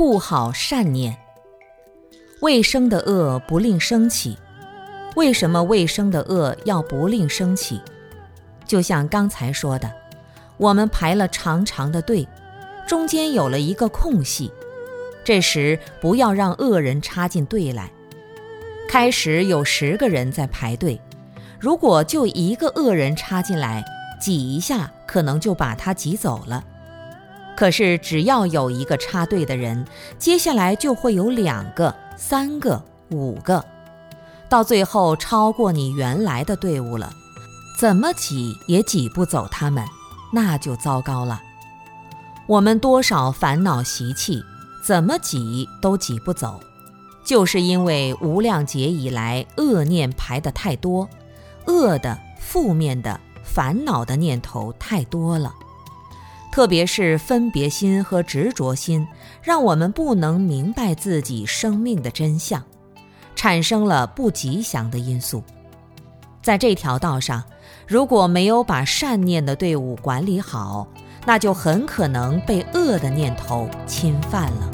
护好善念。未生的恶不令生起，为什么未生的恶要不令生起？就像刚才说的，我们排了长长的队，中间有了一个空隙，这时不要让恶人插进队来。开始有十个人在排队，如果就一个恶人插进来，挤一下可能就把他挤走了。可是只要有一个插队的人，接下来就会有两个、三个、五个，到最后超过你原来的队伍了。怎么挤也挤不走他们，那就糟糕了。我们多少烦恼习气，怎么挤都挤不走，就是因为无量劫以来恶念排得太多，恶的、负面的、烦恼的念头太多了。特别是分别心和执着心，让我们不能明白自己生命的真相，产生了不吉祥的因素。在这条道上，如果没有把善念的队伍管理好，那就很可能被恶的念头侵犯了。